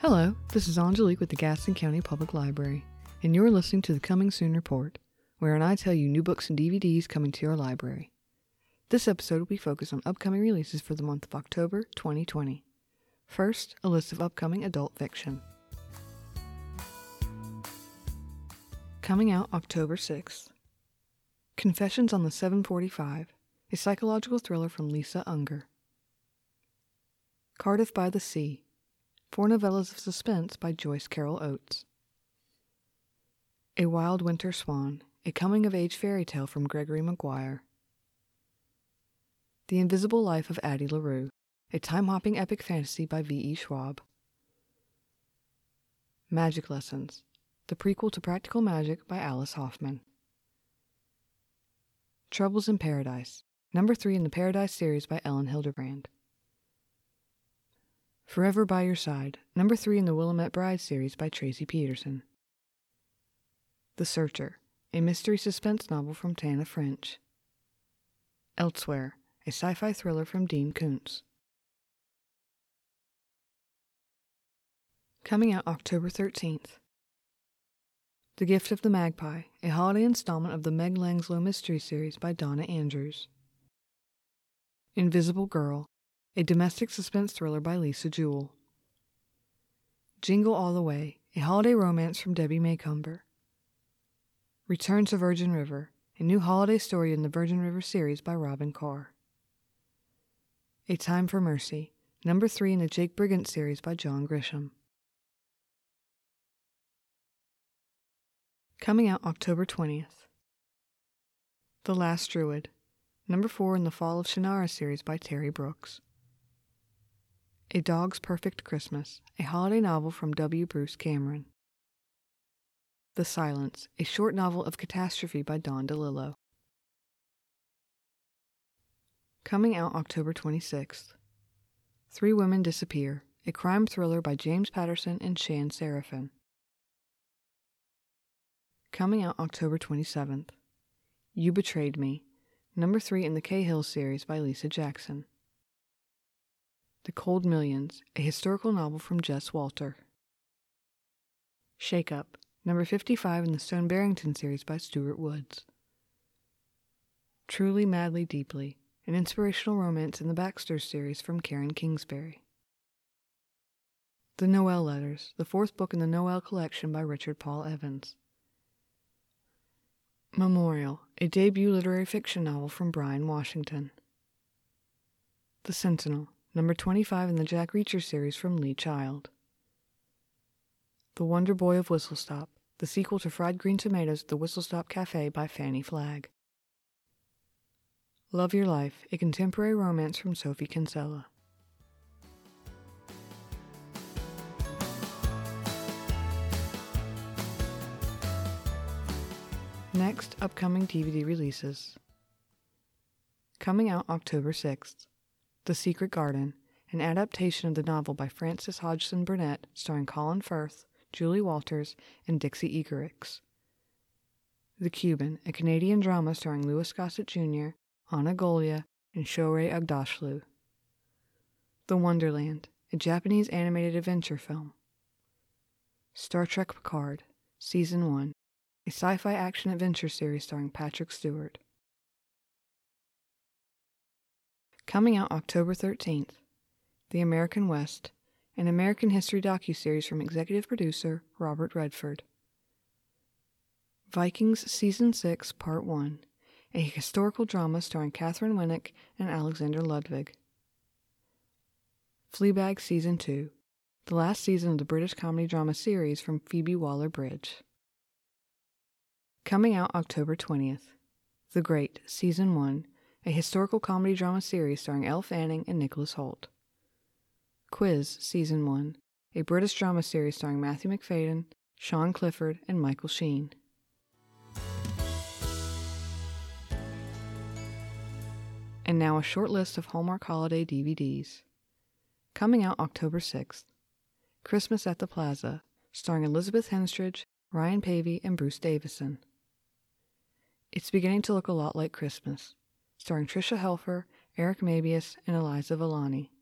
Hello, this is Angelique with the Gaston County Public Library, and you're listening to the Coming Soon Report, wherein I tell you new books and DVDs coming to your library. This episode will be focused on upcoming releases for the month of October 2020. First, a list of upcoming adult fiction. Coming out October 6th. Confessions on the 745, a psychological thriller from Lisa Unger. Cardiff by the Sea, four novellas of suspense by Joyce Carol Oates. A Wild Winter Swan, a coming of age fairy tale from Gregory Maguire. The Invisible Life of Addie LaRue, a time hopping epic fantasy by V.E. Schwab. Magic Lessons, the prequel to Practical Magic by Alice Hoffman. Troubles in Paradise, number three in the Paradise series by Elin Hilderbrand. Forever by Your Side, number three in the Willamette Bride series by Tracie Peterson. The Searcher, a mystery suspense novel from Tana French. Elsewhere, a sci fi thriller from Dean Koontz. Coming out October 13th. The Gift of the Magpie, a holiday installment of the Meg Langslow Mystery Series by Donna Andrews. Invisible Girl, a domestic suspense thriller by Lisa Jewell. Jingle All the Way, a holiday romance from Debbie Macomber. Return to Virgin River, a new holiday story in the Virgin River series by Robyn Carr. A Time for Mercy, number three in the Jake Brigance series by John Grisham. Coming out October 20th. The Last Druid, number four in the Fall of Shannara series by Terry Brooks. A Dog's Perfect Christmas, a holiday novel from W. Bruce Cameron. The Silence, a short novel of catastrophe by Don DeLillo. Coming out October 26th. Three Women Disappear, a crime thriller by James Patterson and Shan Serafin. Coming out October 27th. You Betrayed Me, number three in the Cahill series by Lisa Jackson. The Cold Millions, a historical novel from Jess Walter. Shake Up, number 55 in the Stone Barrington series by Stuart Woods. Truly, Madly, Deeply, an inspirational romance in the Baxter series from Karen Kingsbury. The Noel Letters, the fourth book in the Noel collection by Richard Paul Evans. Memorial, a debut literary fiction novel from Bryan Washington. The Sentinel, number 25 in the Jack Reacher series from Lee Child. The Wonder Boy of Whistlestop, the sequel to Fried Green Tomatoes at the Whistlestop Cafe by Fannie Flagg. Love Your Life, a contemporary romance from Sophie Kinsella. Next, upcoming DVD releases. Coming out October 6th The Secret Garden, an adaptation of the novel by Frances Hodgson Burnett, starring Colin Firth, Julie Walters, and Dixie Egerickx. The Cuban, a Canadian drama starring Louis Gossett Jr., Ana Golja, and Shohreh Aghdashloo. The Wonderland, a Japanese animated adventure film. Star Trek Picard, Season 1, a sci fi action adventure series starring Patrick Stewart. Coming out October 13th, The American West, an American history docuseries from executive producer Robert Redford. Vikings Season 6, Part 1, a historical drama starring Katheryn Winnick and Alexander Ludwig. Fleabag Season 2, the last season of the British comedy drama series from Phoebe Waller Bridge. Coming out October 20th. The Great, Season 1, a historical comedy drama series starring Elle Fanning and Nicholas Hoult. Quiz, Season 1, a British drama series starring Matthew Macfadyen, Sian Clifford, and Michael Sheen. And now a short list of Hallmark Holiday DVDs. Coming out October 6th. Christmas at the Plaza, starring Elizabeth Henstridge, Ryan Paevey, and Bruce Davison. It's beginning to look a lot like Christmas, starring Tricia Helfer, Eric Mabius, and Eliza Villani.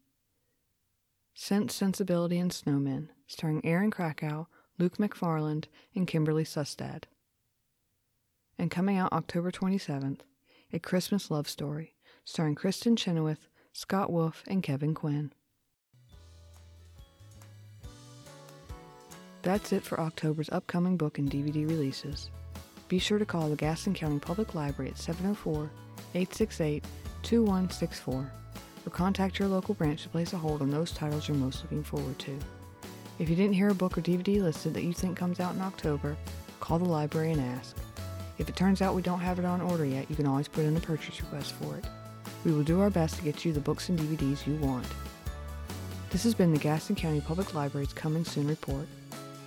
Sense, Sensibility, and Snowmen, starring Erin Krakow, Luke Macfarlane, and Kimberly Sustad. And coming out October 27th, A Christmas Love Story, starring Kristin Chenoweth, Scott Wolf, and Kevin Quinn. That's it for October's upcoming book and DVD releases. Be sure to call the Gaston County Public Library at 704 868 2164 or contact your local branch to place a hold on those titles you're most looking forward to. If you didn't hear a book or DVD listed that you think comes out in October, call the library and ask. If it turns out we don't have it on order yet, you can always put in a purchase request for it. We will do our best to get you the books and DVDs you want. This has been the Gaston County Public Library's Coming Soon report.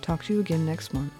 Talk to you again next month.